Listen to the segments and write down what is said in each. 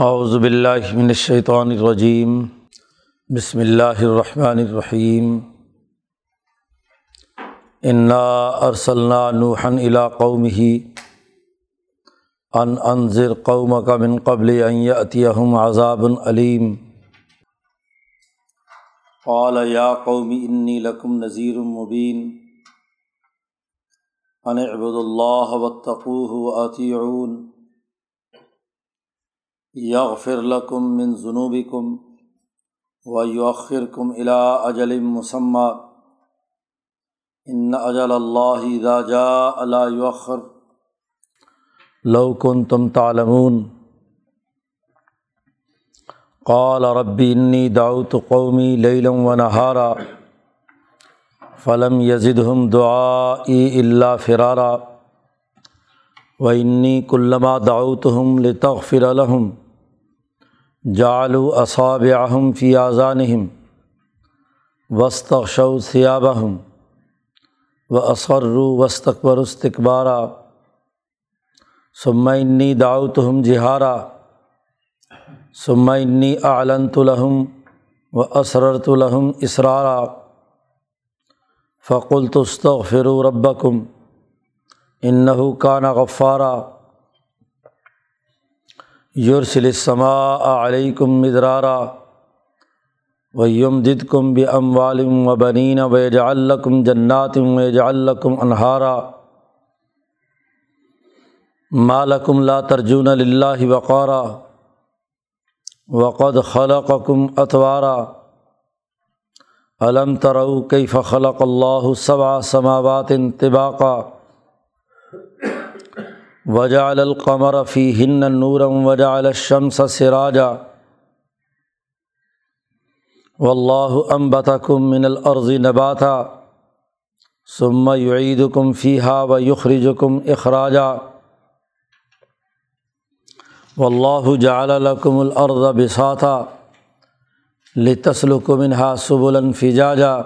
اعوذ باللہ من الشیطان الرجیم، بسم اللہ الرحمن الرحیم۔ انا ارسلنا نوحا الى قومه ان انذر قومك من قبل ان يأتيهم عذاب علیم۔ قال یا قوم انی لکم نذیر مبین۔ ان اعبدوا اللہ واتقوه واتیعون۔ یغفر لکم من ذنوبکم ویؤخرکم الى اجل مسمى. ان اجل اللہ اذا جاء لا یؤخر. لو کنتم تعلمون. قال ربی انی دعوت قومی لیلا ونہارا فلم یزدہم دعائی الا فرارا. وإنی کلما دعوتہم لتغفر لهم جعلوا اصابعهم فی آذانہم واستغشوا ثيابهم واصروا واستكبروا استكبارا ثم انی دعوتہم جہارا ثم انی اعلنت لهم واسررت لهم اسرارا فقلت استغفروا ربکم انه کان یورسل السماء علیکم مدرارا ویم دد کم بم والم و بنین و جعلکم جنات و جعلکم انہارا مالکم لا ترجون للہ وقارا وقد خلقکم اتوارا علم ترو کیف خلق اللہ سبع سماوات طباقا وجعل القمر فی ہن نورم وجعل الشمس سراجا واللہ انبتکم من الارض نباتا ثم یعیدکم فیہا و یخرجکم اخراجا واللہ جعل لکم الارض بساطا لتسلک منہا سبلا فجاجا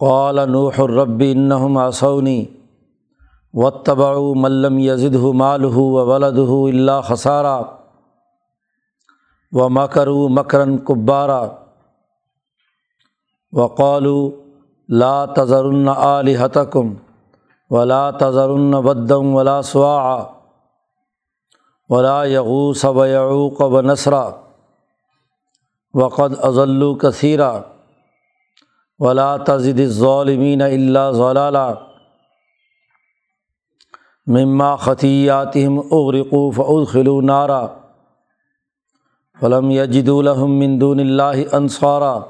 قال نوح الرب انہم عصونی وطبع ملم یزد مال ہو و ولد ہو اللہ خسارہ و مکرو مکرن قبارہ وقالو لا تذرن علیحتکم ولا تذرن ودم ولا سواع ولا یغوس و یعوق و نصرا وقد اضلو کثیرہ ولا تزد الظالمین اللہ ضلالہ مما خطیاتم اغرقو فادخلوا نارا فلم یجد الحم من دون اللہ انصارا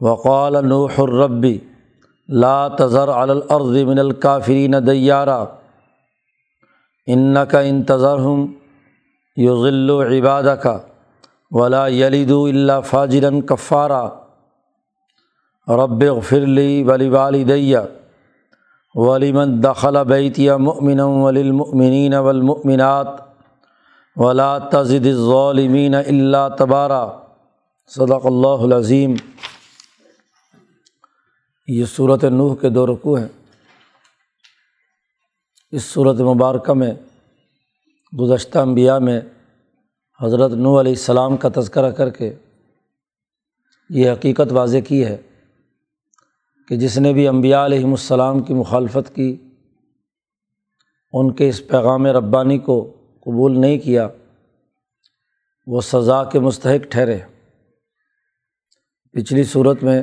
وقال نوح الربی لا تذر علی الارض من الکافرین دیارا انک انتظرہم یغل عبادک ولا یلد الا فاجرا کفارا رب اغفر لی ولوالدیّ ولیمن دخل بیتیا مؤمن وللمؤمنین والمؤمنات ولا تزد الظالمین اللہ تبارہ صدق اللہ العظیم۔ یہ صورت نوح کے دو رقوع ہیں۔ اس صورت مبارکہ میں گزشتہ انبیاء میں حضرت نوح علیہ السلام کا تذکرہ کر کے یہ حقیقت واضح کی ہے۔ کہ جس نے بھی امبیا علیہم السلام کی مخالفت کی، ان کے اس پیغام ربانی کو قبول نہیں کیا، وہ سزا کے مستحق ٹھہرے۔ پچھلی صورت میں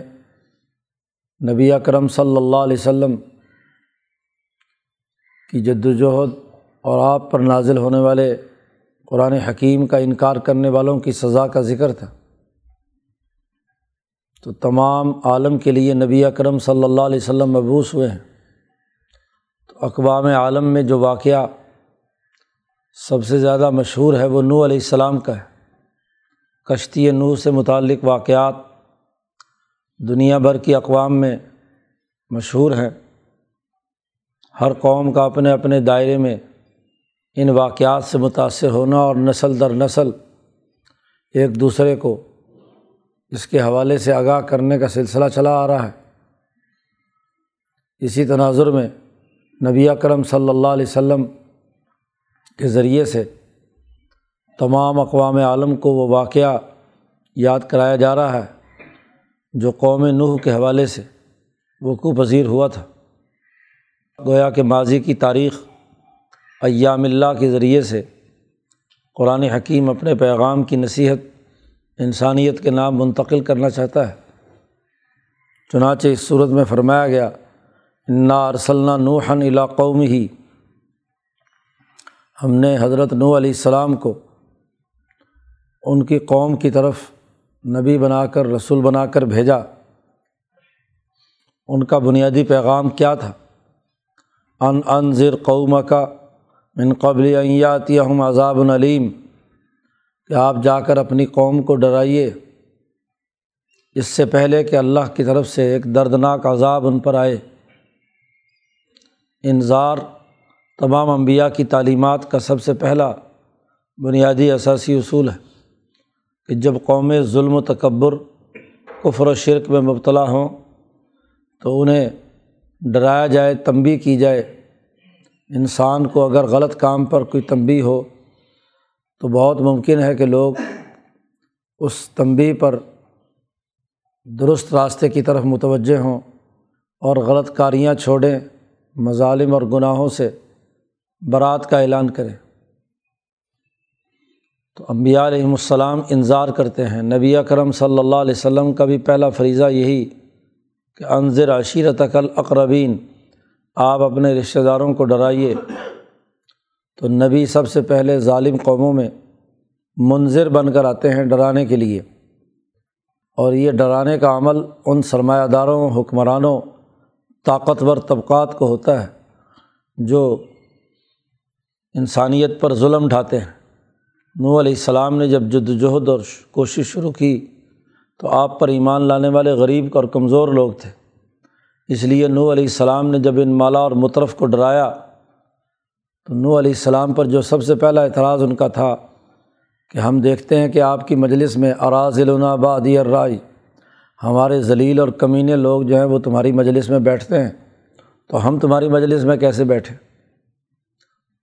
نبی اکرم صلی اللہ علیہ وسلم کی جد وجہد اور آپ پر نازل ہونے والے قرآن حکیم کا انکار کرنے والوں کی سزا کا ذکر تھا۔ تو تمام عالم کے لیے نبی اکرم صلی اللہ علیہ وسلم مبوس ہوئے ہیں۔ تو اقوام عالم میں جو واقعہ سب سے زیادہ مشہور ہے وہ نو علیہ السلام کا ہے۔ کشتی نو سے متعلق واقعات دنیا بھر کی اقوام میں مشہور ہیں۔ ہر قوم کا اپنے اپنے دائرے میں ان واقعات سے متاثر ہونا اور نسل در نسل ایک دوسرے کو اس کے حوالے سے آگاہ کرنے کا سلسلہ چلا آ رہا ہے۔ اسی تناظر میں نبی اکرم صلی اللہ علیہ وسلم کے ذریعے سے تمام اقوام عالم کو وہ واقعہ یاد کرایا جا رہا ہے جو قوم نوح کے حوالے سے وقوع پذیر ہوا تھا۔ گویا کہ ماضی کی تاریخ ایام اللہ کے ذریعے سے قرآن حکیم اپنے پیغام کی نصیحت انسانیت کے نام منتقل کرنا چاہتا ہے۔ چنانچہ اس صورت میں فرمایا گیا، انا ارسلنا نوحن قوم ہی ہم نے حضرت نو علیہ السلام کو ان کی قوم کی طرف نبی بنا کر، رسول بنا کر بھیجا۔ ان کا بنیادی پیغام کیا تھا؟ ان انضر قوم کا من قبل ہم عذاب العلیم کہ آپ جا کر اپنی قوم کو ڈرائیے۔ اس سے پہلے کہ اللہ کی طرف سے ایک دردناک عذاب ان پر آئے۔ انظار تمام انبیاء کی تعلیمات کا سب سے پہلا بنیادی اثاثی اصول ہے کہ جب قوم ظلم و تکبر، کفر و شرک میں مبتلا ہوں تو انہیں ڈرایا جائے تنبی کی جائے۔ انسان کو اگر غلط کام پر کوئی تنبی ہو تو بہت ممکن ہے کہ لوگ اس تنبی پر درست راستے کی طرف متوجہ ہوں اور غلط کاریاں چھوڑیں، مظالم اور گناہوں سے برات کا اعلان کریں۔ تو امبیا علیہم السلام انظار کرتے ہیں۔ نبی اکرم صلی اللہ علیہ وسلم کا بھی پہلا فریضہ یہی کہ انضر عشیرت الاقربین، آپ اپنے رشتہ داروں کو ڈرائیے۔ تو نبی سب سے پہلے ظالم قوموں میں منظر بن کر آتے ہیں ڈرانے کے لیے۔ اور یہ ڈرانے کا عمل ان سرمایہ داروں، حکمرانوں، طاقتور طبقات کو ہوتا ہے جو انسانیت پر ظلم ڈھاتے ہیں۔ نو علیہ السلام نے جب جد وجہد اور کوشش شروع کی تو آپ پر ایمان لانے والے غریب اور کمزور لوگ تھے۔ اس لیے نو علیہ السلام نے جب ان مالا اور مطرف کو ڈرایا تو نو علیہ السلام پر جو سب سے پہلا اعتراض ان کا تھا کہ ہم دیکھتے ہیں کہ آپ کی مجلس میں اراض البادی الرائے ہمارے ذلیل اور کمینے لوگ جو ہیں وہ تمہاری مجلس میں بیٹھتے ہیں، تو ہم تمہاری مجلس میں کیسے بیٹھیں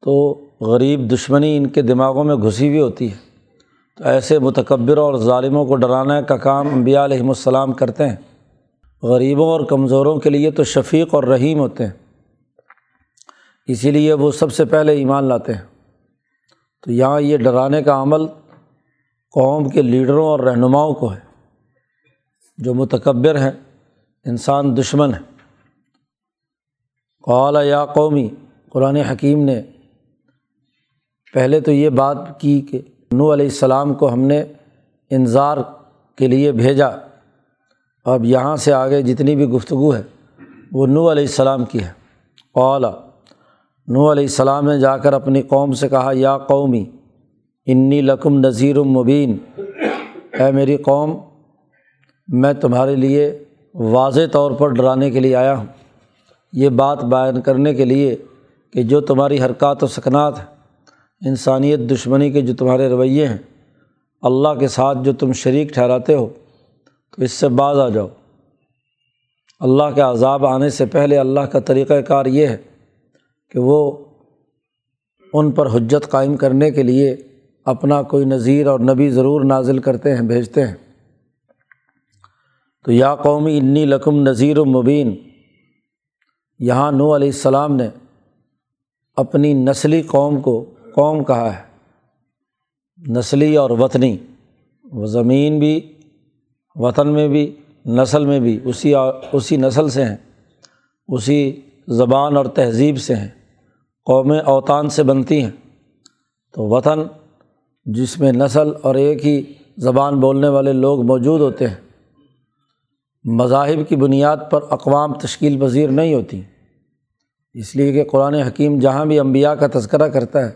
تو غریب دشمنی ان کے دماغوں میں گھسی ہوئی ہوتی ہے۔ تو ایسے متکبروں اور ظالموں کو ڈرانے کا کام انبیاء علیہم السلام کرتے ہیں۔ غریبوں اور کمزوروں کے لیے تو شفیق اور رحیم ہوتے ہیں۔ اسی لیے وہ سب سے پہلے ایمان لاتے ہیں۔ تو یہاں یہ ڈرانے کا عمل قوم کے لیڈروں اور رہنماؤں کو ہے۔ جو متکبر ہیں، انسان دشمن ہے قال یا قومی، قرآن حکیم نے پہلے تو یہ بات کی کہ نو علیہ السلام کو ہم نے انظار کے لیے بھیجا۔ اب یہاں سے آگے جتنی بھی گفتگو ہے، وہ نو علیہ السلام کی ہے۔ اولا نو علیہ السلام نے جا کر اپنی قوم سے کہا، یا قومی، انی لکم نذیر المبین اے میری قوم، میں تمہارے لیے واضح طور پر ڈرانے کے لیے آیا ہوں۔ یہ بات بیان کرنے کے لیے کہ جو تمہاری حرکات و سکنات ہیں، انسانیت دشمنی کے جو تمہارے رویے ہیں، اللہ کے ساتھ جو تم شریک ٹھہراتے ہو، تو اس سے بعض آ جاؤ۔ اللہ کے عذاب آنے سے پہلے اللہ کا طریقۂ کار یہ ہے کہ وہ ان پر حجت قائم کرنے کے لیے اپنا کوئی نظیر اور نبی ضرور نازل کرتے ہیں، بھیجتے ہیں۔ تو یا قومی انی لقم نذیر المبین یہاں نو علیہ السلام نے اپنی نسلی قوم کو، قوم کہا ہے، نسلی اور وطنی۔ وہ زمین بھی، وطن میں بھی، نسل میں بھی، اسی اسی نسل سے ہیں، اسی زبان اور تہذیب سے ہیں۔ قومیں اوتان سے بنتی ہیں۔ تو وطن جس میں نسل اور ایک ہی زبان بولنے والے لوگ موجود ہوتے ہیں، مذاہب کی بنیاد پر اقوام تشکیل پذیر نہیں ہوتی۔ اس لیے کہ قرآن حکیم جہاں بھی انبیاء کا تذکرہ کرتا ہے،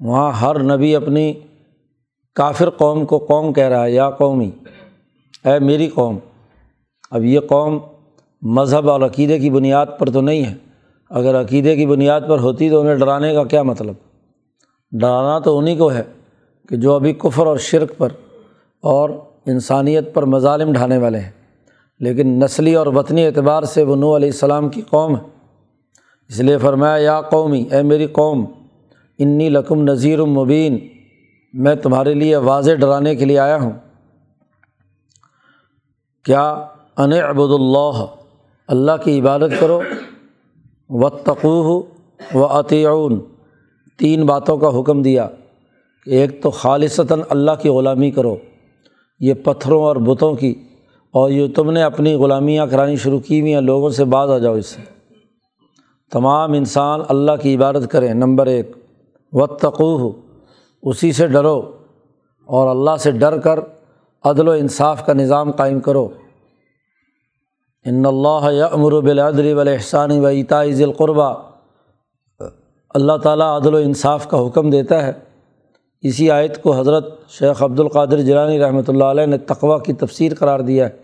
وہاں ہر نبی اپنی کافر قوم کو قوم کہہ رہا ہے، یا قومی، اے میری قوم، اب یہ قوم مذہب اور عقیدے کی بنیاد پر تو نہیں ہے۔ اگر عقیدے کی بنیاد پر ہوتی تو انہیں ڈرانے کا کیا مطلب؟ ڈرانا تو انہیں کو ہے کہ جو ابھی کفر اور شرک پر اور انسانیت پر مظالم ڈھانے والے ہیں، لیکن نسلی اور وطنی اعتبار سے وہ نو علیہ السلام کی قوم ہے۔ اس لیے فرمایا، یا قومی، اے میری قوم، انی لکم نذیر المبین میں تمہارے لیے واضح ڈرانے کے لیے آیا ہوں۔ کیا ان ابود اللہ اللہ کی عبادت کرو و تقوہ و عطیعون تین باتوں کا حکم دیا کہ ایک تو خالصتاً اللہ کی غلامی کرو، یہ پتھروں اور بتوں کی، اور یہ تم نے اپنی غلامیاں کرانی شروع کی ہوئی ہیں، لوگوں سے بعض آ جاؤ اس سے۔ تمام انسان اللہ کی عبادت کریں، نمبر ایک۔ و تقوہ اسی سے ڈرو، اور اللہ سے ڈر کر عدل و انصاف کا نظام قائم کرو۔ ان اللہ امر بالعدل والاحسان و ذی القربہ اللہ تعالیٰ عدل و انصاف کا حکم دیتا ہے۔ اسی آیت کو حضرت شیخ عبد القادر جیلانی رحمۃ اللہ علیہ نے تقوا کی تفسیر قرار دیا ہے۔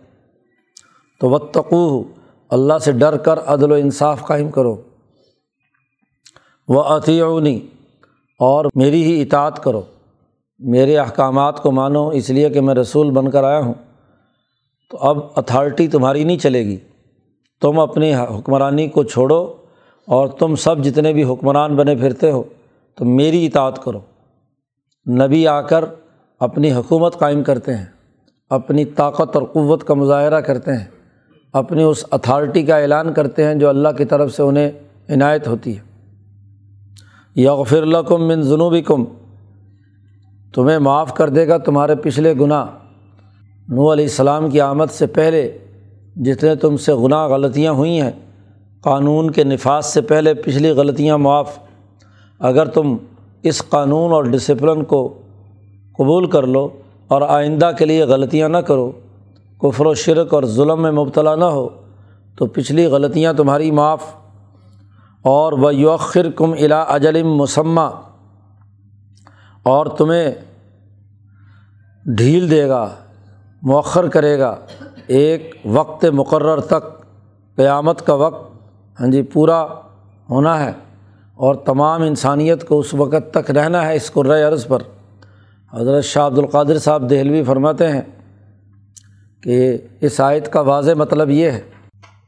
تو وتقو اللہ سے ڈر کر عدل و انصاف قائم کرو۔ وہ عطیونی اور میری ہی اطاعت کرو۔ میرے احکامات کو مانو، اس لیے کہ میں رسول بن کر آیا ہوں۔ تو اب اتھارٹی تمہاری نہیں چلے گی۔ تم اپنی حکمرانی کو چھوڑو اور تم سب جتنے بھی حکمران بنے پھرتے ہو تو میری اطاعت کرو۔ نبی آ کر اپنی حکومت قائم کرتے ہیں، اپنی طاقت اور قوت کا مظاہرہ کرتے ہیں، اپنی اس اتھارٹی کا اعلان کرتے ہیں جو اللہ کی طرف سے انہیں عنایت ہوتی ہے۔ یغفر الکم من جنوبی کم تمہیں معاف کر دے گا تمہارے پچھلے گناہ۔ نو علیہ السلام کی آمد سے پہلے جتنے تم سے گناہ غلطیاں ہوئی ہیں، قانون کے نفاذ سے پہلے پچھلی غلطیاں معاف۔ اگر تم اس قانون اور ڈسپلن کو قبول کر لو اور آئندہ کے لیے غلطیاں نہ کرو، کفر و شرک اور ظلم میں مبتلا نہ ہو، تو پچھلی غلطیاں تمہاری معاف۔ اور وہ یوخر کم الا اجلم مسمہ اور تمہیں ڈھیل دے گا۔ مؤخر کرے گا۔ ایک وقت مقرر تک قیامت کا وقت ہاں جی پورا ہونا ہے اور تمام انسانیت کو اس وقت تک رہنا ہے اس قرۂۂ عرض پر۔ حضرت شاہ عبد القادر صاحب دہلوی فرماتے ہیں کہ اس آیت کا واضح مطلب یہ ہے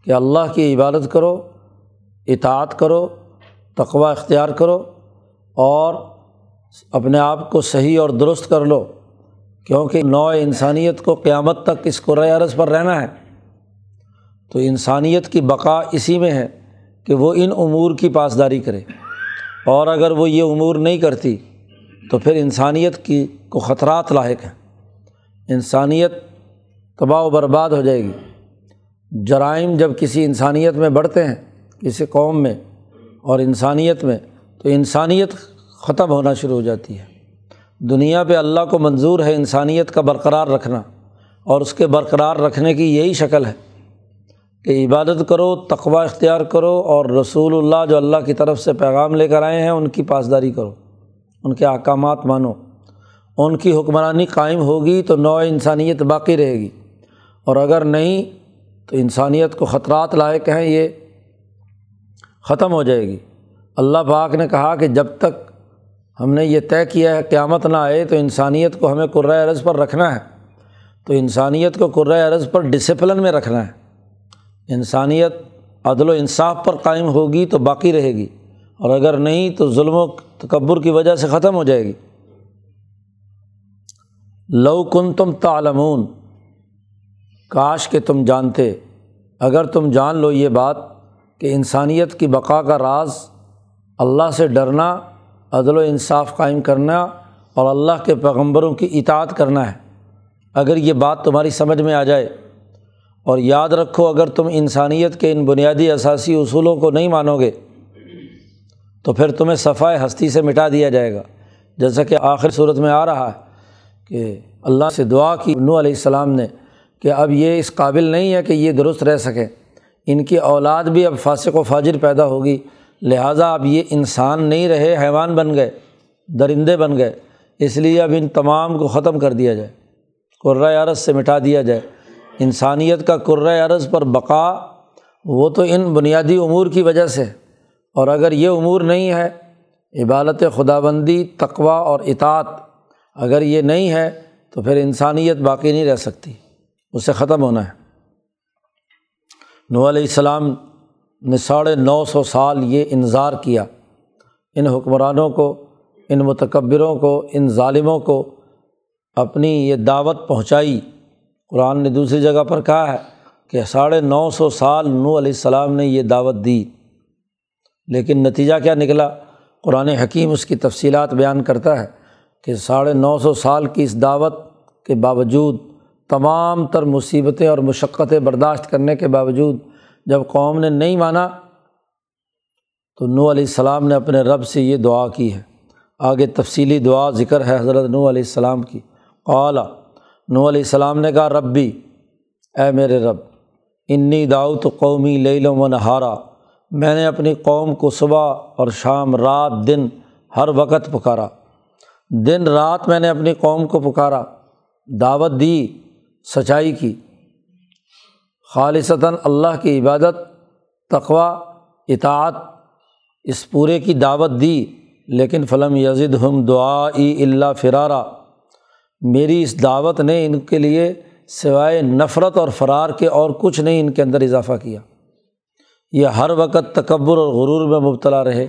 کہ اللہ کی عبادت کرو، اطاعت کرو تقوا اختیار کرو اور اپنے آپ کو صحیح اور درست کر لو۔ کیونکہ نو انسانیت کو قیامت تک اس قرۂۂ عرض پر رہنا ہے۔ تو انسانیت کی بقا اسی میں ہے کہ وہ ان امور کی پاسداری کرے۔ اور اگر وہ یہ امور نہیں کرتی تو پھر انسانیت کی کو خطرات لاحق ہیں۔ انسانیت تباہ و برباد ہو جائے گی۔ جرائم جب کسی انسانیت میں بڑھتے ہیں، کسی قوم میں اور انسانیت میں، تو انسانیت ختم ہونا شروع ہو جاتی ہے۔ دنیا پہ اللہ کو منظور ہے انسانیت کا برقرار رکھنا اور اس کے برقرار رکھنے کی یہی شکل ہے کہ عبادت کرو تقوا اختیار کرو اور رسول اللہ جو اللہ کی طرف سے پیغام لے کر آئے ہیں، ان کی پاسداری کرو، ان کے احکامات مانو۔ ان کی حکمرانی قائم ہوگی تو نو انسانیت باقی رہے گی۔ اور اگر نہیں، تو انسانیت کو خطرات لائق ہیں، یہ ختم ہو جائے گی۔ اللہ پاک نے کہا کہ جب تک ہم نے یہ طے کیا ہے، قیامت نہ آئے تو انسانیت کو ہمیں قرۂۂ عرض پر رکھنا ہے۔ تو انسانیت کو قرۂۂ عرض پر ڈسپلن میں رکھنا ہے۔ انسانیت عدل و انصاف پر قائم ہوگی تو باقی رہے گی۔ اور اگر نہیں تو ظلم و تکبر کی وجہ سے ختم ہو جائے گی۔ لو کن تم تعلمون، کاش کہ تم جانتے۔ اگر تم جان لو یہ بات کہ انسانیت کی بقا کا راز اللہ سے ڈرنا عدل و انصاف قائم کرنا اور اللہ کے پیغمبروں کی اطاعت کرنا ہے۔ اگر یہ بات تمہاری سمجھ میں آ جائے اور یاد رکھو اگر تم انسانیت کے ان بنیادی اثاثی اصولوں کو نہیں مانو گے، تو پھر تمہیں صفائے ہستی سے مٹا دیا جائے گا۔ جیسا کہ آخر صورت میں آ رہا ہے کہ اللہ سے دعا کی نو علیہ السلام نے کہ اب یہ اس قابل نہیں ہے کہ یہ درست رہ سکیں۔ ان کی اولاد بھی اب فاسق و فاجر پیدا ہوگی۔ لہٰذا اب یہ انسان نہیں رہے، حیوان بن گئے، درندے بن گئے، اس لیے اب ان تمام کو ختم کر دیا جائے قرۂۂ عرض سے مٹا دیا جائے۔ انسانیت کا قرۂۂ عرض پر بقا وہ تو ان بنیادی امور کی وجہ سے۔ اور اگر یہ امور نہیں ہے عبالت خدا بندی تقوا اور اطاعت اگر یہ نہیں ہے، تو پھر انسانیت باقی نہیں رہ سکتی، اسے ختم ہونا ہے۔ نو علیہ السلام نے ساڑھے نو سو سال یہ انظار کیا۔ ان حکمرانوں کو، ان متکبروں کو، ان ظالموں کو اپنی یہ دعوت پہنچائی۔ قرآن نے دوسری جگہ پر کہا ہے کہ ساڑھے نو سو سال نو علیہ السلام نے یہ دعوت دی۔ لیکن نتیجہ کیا نکلا؟ قرآن حکیم اس کی تفصیلات بیان کرتا ہے کہ ساڑھے نو سو سال کی اس دعوت کے باوجود تمام تر مصیبتیں اور مشقتیں برداشت کرنے کے باوجود جب قوم نے نہیں مانا تو نو علیہ السلام نے اپنے رب سے یہ دعا کی ہے۔ آگے تفصیلی دعا ذکر ہے حضرت نو علیہ السلام کی۔ قالا نو علیہ السلام نے کہا، ربی، اے میرے رب، انی داؤت قومی لے و نہارا۔ میں نے اپنی قوم کو صبح اور شام رات دن ہر وقت پکارا۔ دن رات میں نے اپنی قوم کو پکارا۔ دعوت دی، سچائی کی۔ خالصتاً اللہ کی عبادت تقوا اطاعت، اس پورے کی دعوت دی، لیکن فلم یزد ہم دعا اللہ فرارا۔ میری اس دعوت نے ان کے لیے سوائے نفرت اور فرار کے اور کچھ نہیں ان کے اندر اضافہ کیا۔ یہ ہر وقت تکبر اور غرور میں مبتلا رہے۔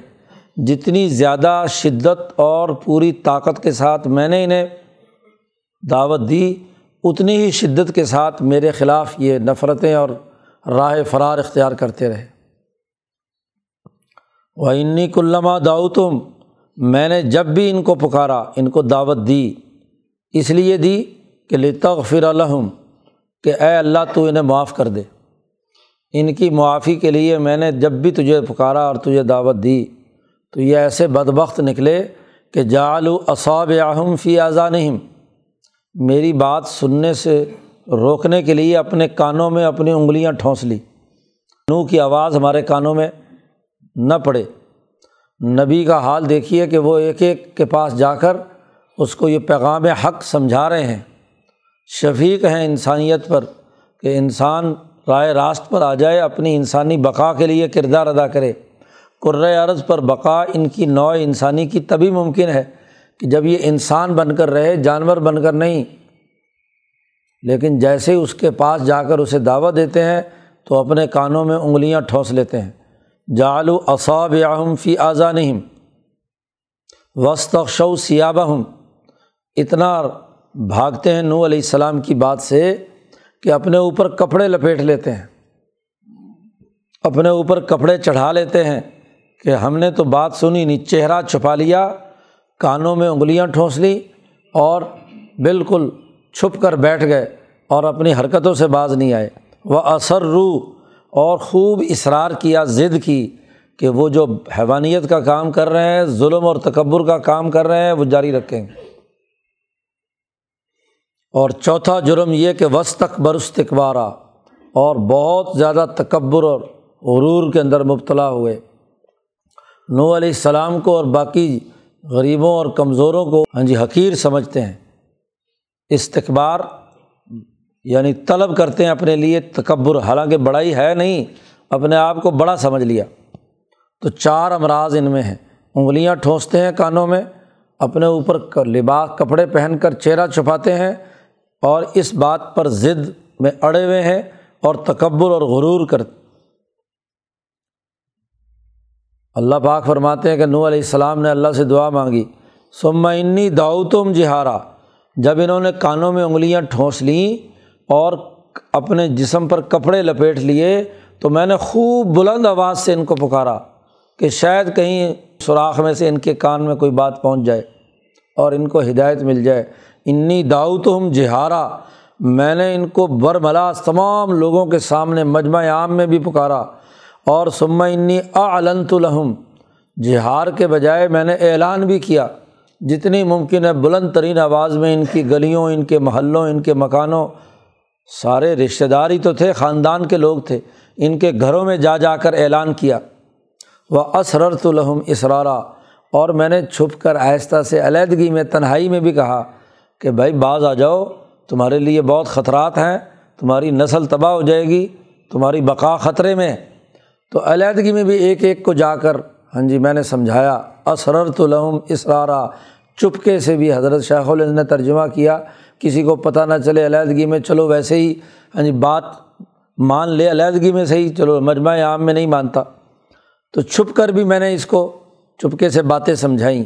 جتنی زیادہ شدت اور پوری طاقت کے ساتھ میں نے انہیں دعوت دی اتنی ہی شدت کے ساتھ میرے خلاف یہ نفرتیں اور راہ فرار اختیار کرتے رہے۔ وہ انی کلّمہ داؤ تم میں نے جب بھی ان کو پکارا، ان کو دعوت دی۔ اس لیے دی کہ لطغفر الحم کہ اے اللہ تو انہیں معاف کر دے۔ ان کی معافی کے لیے میں نے جب بھی تجھے پکارا اور تجھے دعوت دی، تو یہ ایسے بدبخت نکلے کہ جالو اصاب اہم فی اعضا میری بات سننے سے روکنے کے لیے اپنے کانوں میں اپنی انگلیاں ٹھونس لی۔ نو کی آواز ہمارے کانوں میں نہ پڑے۔ نبی کا حال دیکھیے کہ وہ ایک ایک کے پاس جا کر اس کو یہ پیغام حق سمجھا رہے ہیں۔ شفیق ہیں انسانیت پر کہ انسان رائے راست پر آ جائے، اپنی انسانی بقا کے لیے کردار ادا کرے۔ عرض پر بقا ان کی نوع انسانی کی تبھی ممکن ہے کہ جب یہ انسان بن کر رہے، جانور بن کر نہیں، لیکن جیسے اس کے پاس جا کر اسے دعوت دیتے ہیں، تو اپنے کانوں میں انگلیاں ٹھونس لیتے ہیں۔ جالو اصاب یاہم فی اعضا نہیں وسط شو سیابہ ہوں اتنا بھاگتے ہیں نو علیہ السلام کی بات سے کہ اپنے اوپر کپڑے لپیٹ لیتے ہیں۔ اپنے اوپر کپڑے چڑھا لیتے ہیں کہ ہم نے تو بات سنی، نہیں، چہرہ چھپا لیا۔ کانوں میں انگلیاں ٹھونس لی اور بالکل چھپ کر بیٹھ گئے اور اپنی حرکتوں سے باز نہیں آئے۔ وہ اثر روح اور خوب اصرار کیا، ضد کی کہ وہ جو حیوانیت کا کام کر رہے ہیں، ظلم اور تکبر کا کام کر رہے ہیں، وہ جاری رکھیں گے۔ اور چوتھا جرم یہ کہ وس تک برستقبارہ اور بہت زیادہ تکبر اور غرور کے اندر مبتلا ہوئے۔ نو علیہ السلام کو اور باقی غریبوں اور کمزوروں کو ہاں جی حقیر سمجھتے ہیں۔ استقبار یعنی طلب کرتے ہیں اپنے لیے تکبر، حالانکہ بڑائی ہے نہیں، اپنے آپ کو بڑا سمجھ لیا۔ تو چار امراض ان میں ہیں۔ انگلیاں ٹھونستے ہیں کانوں میں، اپنے اوپر لباس، کپڑے پہن کر چہرہ چھپاتے ہیں اور اس بات پر ضد میں اڑے ہوئے ہیں اور تکبر اور غرور کر اللہ پاک فرماتے ہیں کہ نو علیہ السلام نے اللہ سے دعا مانگی۔ سما انی داؤ تم جہارا۔ جب انہوں نے کانوں میں انگلیاں ٹھونس لیں اور اپنے جسم پر کپڑے لپیٹ لیے، تو میں نے خوب بلند آواز سے ان کو پکارا کہ شاید کہیں سوراخ میں سے ان کے کان میں کوئی بات پہنچ جائے اور ان کو ہدایت مل جائے۔ انی داؤ ہم جہارا۔ میں نے ان کو برملا تمام لوگوں کے سامنے مجمع عام میں بھی پکارا۔ اور سما انی اعلنت الحم جہار کے بجائے میں نے اعلان بھی کیا۔ جتنی ممکن ہے بلند ترین آواز میں ان کی گلیوں، ان کے محلوں، ان کے مکانوں، سارے رشتہ دار ہی تو تھے، خاندان کے لوگ تھے، ان کے گھروں میں جا جا کر اعلان کیا۔ وہ اسررت الحم اسرارہ اور میں نے چھپ کر آہستہ سے علیحدگی میں، تنہائی میں بھی کہا کہ بھائی بعض آ جاؤ، تمہارے لیے بہت خطرات ہیں، تمہاری نسل تباہ ہو جائے گی، تمہاری بقا خطرے میں تو علیحدگی میں بھی ایک ایک کو جا کر ہاں جی میں نے سمجھایا، اسررت الحم اسرارہ چپکے سے بھی حضرت شیخ الز نے ترجمہ کیا۔ کسی کو پتہ نہ چلے علیحدگی میں چلو ویسے ہی ہاں جی بات مان لے علیحدگی میں صحیح، چلو مجمع عام میں نہیں مانتا۔ تو چھپ کر بھی میں نے اس کو چپکے سے باتیں سمجھائیں۔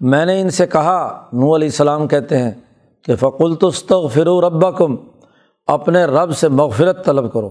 میں نے ان سے کہا نو علیہ السلام کہتے ہیں کہ فقل تو فرو ربا کم اپنے رب سے مغفرت طلب کرو۔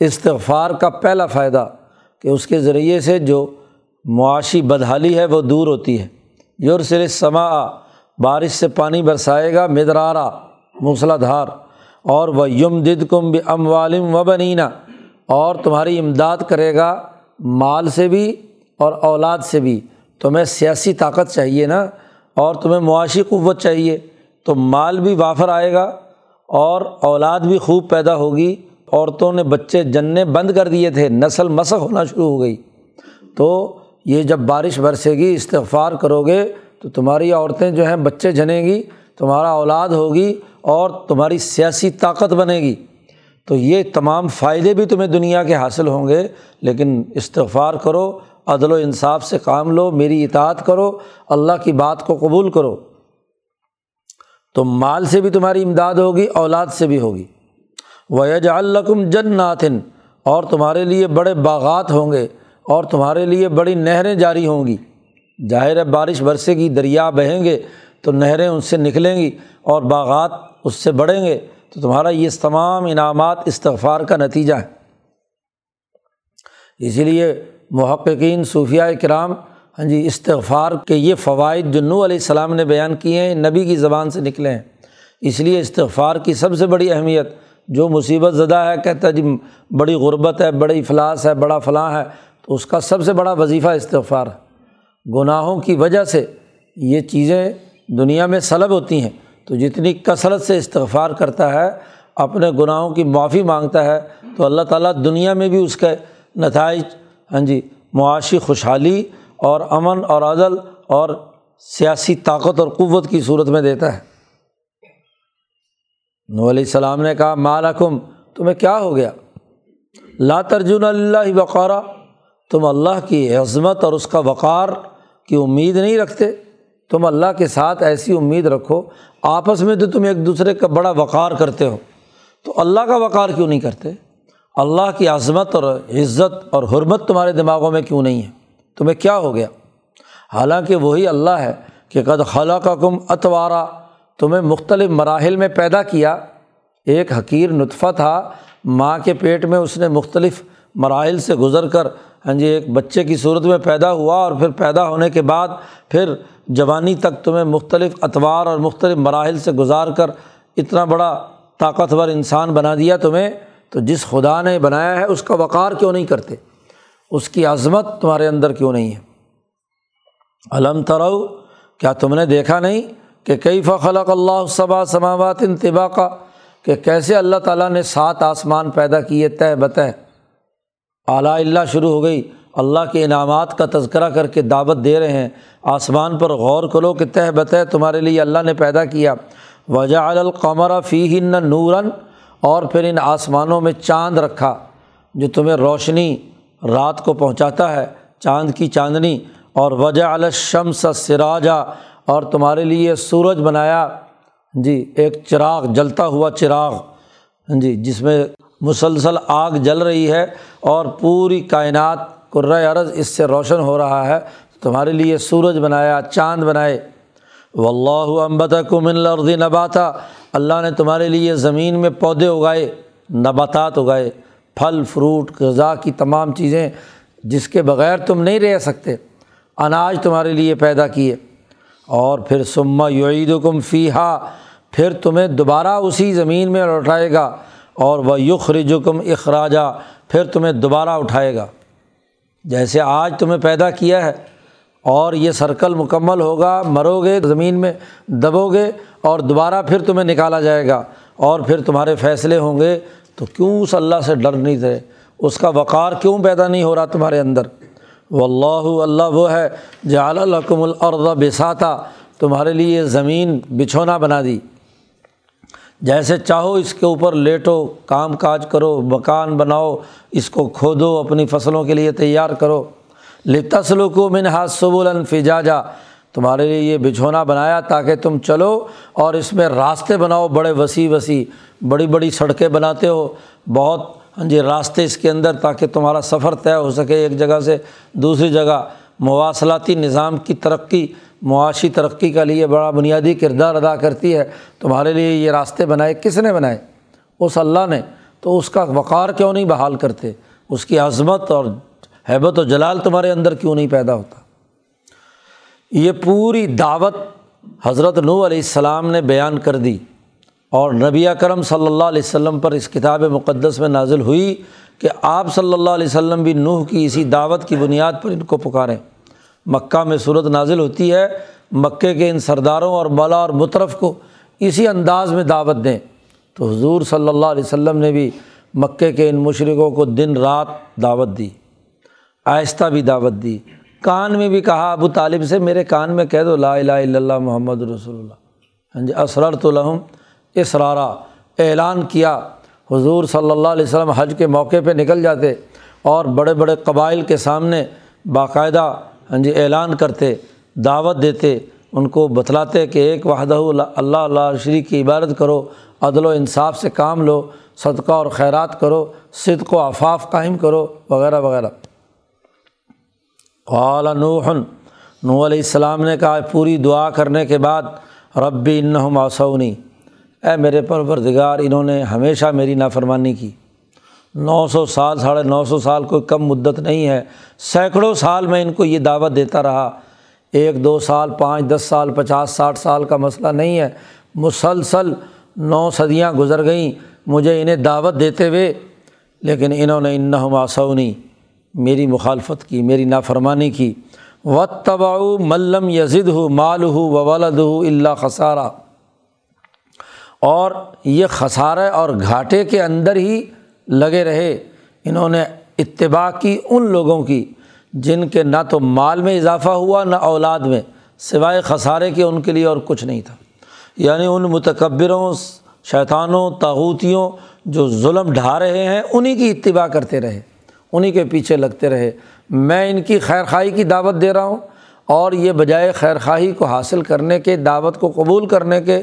استغفار کا پہلا فائدہ کہ اس کے ذریعے سے جو معاشی بدحالی ہے وہ دور ہوتی ہے۔ یورسل سما بارش سے پانی برسائے گا، مدرارا موسلا دھار اور وہ یم دد کم بھی ام والم و بنینا اور تمہاری امداد کرے گا مال سے بھی اور اولاد سے بھی۔ تمہیں سیاسی طاقت چاہیے نا، اور تمہیں معاشی قوت چاہیے۔ تو مال بھی وافر آئے گا اور اولاد بھی خوب پیدا ہوگی۔ عورتوں نے بچے جننے بند کر دیے تھے، نسل مسق ہونا شروع ہو گئی۔ تو یہ جب بارش برسے گی، استغفار کرو گے، تو تمہاری عورتیں جو ہیں، بچے جنیں گی، تمہارا اولاد ہوگی اور تمہاری سیاسی طاقت بنے گی۔ تو یہ تمام فائدے بھی تمہیں دنیا کے حاصل ہوں گے، لیکن استغفار کرو، عدل و انصاف سے کام لو، میری اطاعت کرو، اللہ کی بات کو قبول کرو۔ تو مال سے بھی تمہاری امداد ہوگی، اولاد سے بھی ہوگی۔ ویج الکم جن اور تمہارے لیے بڑے باغات ہوں گے، اور تمہارے لیے بڑی نہریں جاری ہوں گی۔ ظاہر ہے، بارش برسے گی، دریا بہیں گے، تو نہریں ان سے نکلیں گی، اور باغات اس سے بڑھیں گے۔ تو تمہارا یہ تمام انعامات استغفار کا نتیجہ ہے۔ اسی لیے محققین صوفیہ کرام ہاں جی استغفار کے یہ فوائد جو نو علیہ السلام نے بیان کیے ہیں، نبی کی زبان سے نکلے ہیں۔ اس لیے استغفار کی سب سے بڑی اہمیت جو مصیبت زدہ ہے، کہتا ہے جی بڑی غربت ہے، بڑی افلاس ہے، بڑا فلاں ہے، تو اس کا سب سے بڑا وظیفہ استغفار ہے۔ گناہوں کی وجہ سے یہ چیزیں دنیا میں سلب ہوتی ہیں۔ تو جتنی کثرت سے استغفار کرتا ہے، اپنے گناہوں کی معافی مانگتا ہے، تو اللہ تعالیٰ دنیا میں بھی اس کے نتائج ہاں جی معاشی خوشحالی اور امن اور عدل اور سیاسی طاقت اور قوت کی صورت میں دیتا ہے۔ نو علیہ السلام نے کہا مالکم تمہیں کیا ہو گیا؟ لا ترجن اللہ وقارہ تم اللہ کی عظمت اور اس کا وقار کی امید نہیں رکھتے۔ تم اللہ کے ساتھ ایسی امید رکھو، آپس میں تو تم ایک دوسرے کا بڑا وقار کرتے ہو۔ تو اللہ کا وقار کیوں نہیں کرتے؟ اللہ کی عظمت اور عزت اور حرمت تمہارے دماغوں میں کیوں نہیں ہے؟ تمہیں کیا ہو گیا؟ حالانکہ وہی اللہ ہے کہ قد خلا کا کم اتوارا تمہیں مختلف مراحل میں پیدا کیا۔ ایک حقیر نطفہ تھا، ماں کے پیٹ میں اس نے مختلف مراحل سے گزر کر ہاں جی ایک بچے کی صورت میں پیدا ہوا اور پھر پیدا ہونے کے بعد پھر جوانی تک تمہیں مختلف اتوار اور مختلف مراحل سے گزار کر اتنا بڑا طاقتور انسان بنا دیا تمہیں۔ تو جس خدا نے بنایا ہے، اس کا وقار کیوں نہیں کرتے؟ اس کی عظمت تمہارے اندر کیوں نہیں ہے؟ علم ترو، کیا تم نے دیکھا نہیں؟ کہ کئی فخلق اللہ صبا سماوات انتباہ کا کہ کیسے اللہ تعالیٰ نے سات آسمان پیدا کیے طے بتہ۔ اعلیٰ اللہ شروع ہو گئی، اللہ کے انعامات کا تذکرہ کر کے دعوت دے رہے ہیں۔ آسمان پر غور کرو کہ تہ بتہ تمہارے لیے اللہ نے پیدا کیا۔ وجہ القمر فی ہن نوراً، اور پھر ان آسمانوں میں چاند رکھا، جو تمہیں روشنی، رات کو پہنچاتا ہے، چاند کی چاندنی۔ اور وجہ الشمس سراجا اور تمہارے لیے سورج بنایا جی ایک چراغ، جلتا ہوا چراغ جی جس میں مسلسل آگ جل رہی ہے اور پوری کائنات عرض اس سے روشن ہو رہا ہے۔ تمہارے لیے سورج بنایا، چاند بنائے۔ و اللہ امبت کو من الارض نباتا۔ اللہ نے تمہارے لیے زمین میں پودے اگائے، نباتات اگائے، پھل، فروٹ، غذا کی تمام چیزیں جس کے بغیر تم نہیں رہ سکتے۔ اناج تمہارے لیے پیدا کیے۔ اور پھر سما یعید کم فی ہا پھر تمہیں دوبارہ اسی زمین میں لوٹائے گا، اور وہ یخ رجکم اخراجہ پھر تمہیں دوبارہ اٹھائے گا۔ جیسے آج تمہیں پیدا کیا ہے، اور یہ سرکل مکمل ہوگا، مرو گے زمین میں، دبو گے، اور دوبارہ پھر تمہیں نکالا جائے گا، اور پھر تمہارے فیصلے ہوں گے۔ تو کیوں اس اللہ سے ڈر نہیں تھے؟ اس کا وقار کیوں پیدا نہیں ہو رہا تمہارے اندر؟ و اللہ اللہ وہ ہے، جعل الحکم الرض بساتا تمہارے لیے زمین بچھونا بنا دی۔ جیسے چاہو اس کے اوپر لیٹو، کام کاج کرو، مکان بناؤ، اس کو کھودو، اپنی فصلوں کے لیے تیار کرو۔ لتسلو کو من ہاتھ سبول الفجاجا تمہارے لیے یہ بچھونا بنایا تاکہ تم چلو اور اس میں راستے بناؤ، بڑے وسیع وسیع، بڑی بڑی سڑکیں بناتے ہو۔ بہت ہاں جی راستے اس کے اندر تاکہ تمہارا سفر طے ہو سکے، ایک جگہ سے دوسری جگہ۔ مواصلاتی نظام کی ترقی، معاشی ترقی کا لیے بڑا بنیادی کردار ادا کرتی ہے۔ تمہارے لیے یہ راستے بنائے، کس نے بنائے؟ اس اللہ نے۔ تو اس کا وقار کیوں نہیں بحال کرتے؟ اس کی عظمت اور حیبت و جلال تمہارے اندر کیوں نہیں پیدا ہوتا؟ یہ پوری دعوت حضرت نو علیہ السلام نے بیان کر دی۔ اور نبی کرم صلی اللہ علیہ وسلم پر اس کتاب مقدس میں نازل ہوئی کہ آپ صلی اللہ علیہ وسلم بھی نوح کی اسی دعوت کی بنیاد پر ان کو پکاریں۔ مکہ میں صورت نازل ہوتی ہے مکے کے ان سرداروں اور مولا اور مطرف کو اسی انداز میں دعوت دیں۔ تو حضور صلی اللہ علیہ وسلم نے بھی مکے کے ان مشرقوں کو دن رات دعوت دی، آہستہ بھی دعوت دی۔ کان میں بھی کہا، ابو طالب سے، میرے کان میں کہہ دو، لا الہ الا اللہ محمد رسول اللہ۔ ہاں جی اسرار تو لہم۔ اسرارہ اعلان کیا۔ حضور صلی اللہ علیہ وسلم حج کے موقع پہ نکل جاتے اور بڑے بڑے قبائل کے سامنے باقاعدہ ہاں جی اعلان کرتے، دعوت دیتے، ان کو بتلاتے کہ ایک وحدہ اللہ اللہ شریک کی عبادت کرو، عدل و انصاف سے کام لو، صدقہ اور خیرات کرو، صدق و افاف قائم کرو، وغیرہ وغیرہ۔ قال نوح نو علیہ السلام نے کہا پوری دعا کرنے کے بعد ربی ان معصونی اے میرے پروردگار، انہوں نے ہمیشہ میری نافرمانی کی۔ نو سو سال، ساڑھے نو سو سال کوئی کم مدت نہیں ہے۔ سینکڑوں سال میں ان کو یہ دعوت دیتا رہا۔ ایک دو سال، پانچ، دس سال، پچاس، ساٹھ سال کا مسئلہ نہیں ہے۔ مسلسل نو صدیاں گزر گئیں۔ مجھے انہیں دعوت دیتے ہوئے، لیکن انہوں نے ان معصونی میری مخالفت کی، میری نافرمانی کی۔ و تباؤ ملم یزد ہو مال ہو و ولد ہو اللہ خسارہ اور یہ خسارے اور گھاٹے کے اندر ہی لگے رہے۔ انہوں نے اتباع کی ان لوگوں کی جن کے نہ تو مال میں اضافہ ہوا، نہ اولاد میں، سوائے خسارے کے ان کے لیے اور کچھ نہیں تھا۔ یعنی ان متکبروں، شیطانوں تاغوتیوں جو ظلم ڈھا رہے ہیں انہیں کی اتباع کرتے رہے انہیں کے پیچھے لگتے رہے۔ میں ان کی خیر خواہی کی دعوت دے رہا ہوں اور یہ بجائے خیر خواہی کو حاصل کرنے کے، دعوت کو قبول کرنے کے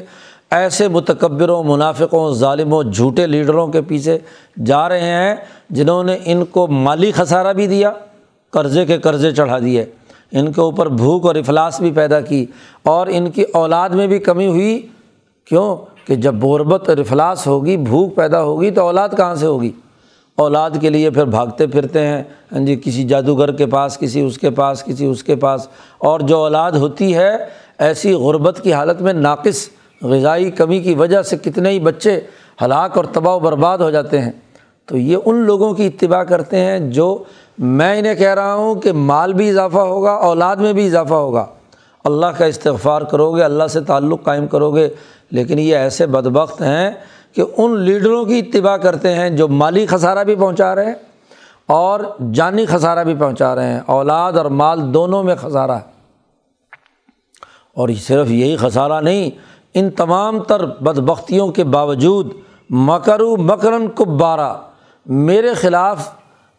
ایسے متکبروں، منافقوں، ظالموں، جھوٹے لیڈروں کے پیچھے جا رہے ہیں جنہوں نے ان کو مالی خسارہ بھی دیا، قرضے کے قرضے چڑھا دیے۔ ان کے اوپر بھوک اور افلاس بھی پیدا کی اور ان کی اولاد میں بھی کمی ہوئی۔ کیوں؟ کہ جب غربت اور افلاس ہوگی، بھوک پیدا ہوگی تو اولاد کہاں سے ہوگی؟ اولاد کے لیے پھر بھاگتے پھرتے ہیں۔ ہاں جی کسی جادوگر کے پاس، کسی اس کے پاس، کسی اس کے پاس۔ اور جو اولاد ہوتی ہے، ایسی غربت کی حالت میں ناقص غذائی کمی کی وجہ سے کتنے ہی بچے ہلاک اور تباہ و برباد ہو جاتے ہیں۔ تو یہ ان لوگوں کی اتباع کرتے ہیں جو میں انہیں کہہ رہا ہوں کہ مال بھی اضافہ ہوگا، اولاد میں بھی اضافہ ہوگا۔ اللہ کا استغفار کرو گے اللہ سے تعلق قائم کرو گے لیکن یہ ایسے بدبخت ہیں کہ ان لیڈروں کی اتباع کرتے ہیں جو مالی خسارہ بھی پہنچا رہے ہیں اور جانی خسارہ بھی پہنچا رہے ہیں۔ اولاد اور مال دونوں میں خسارہ ہے۔ اور صرف یہی خسارہ نہیں ان تمام تر بدبختیوں کے باوجود مکرو مکرن کبارہ میرے خلاف،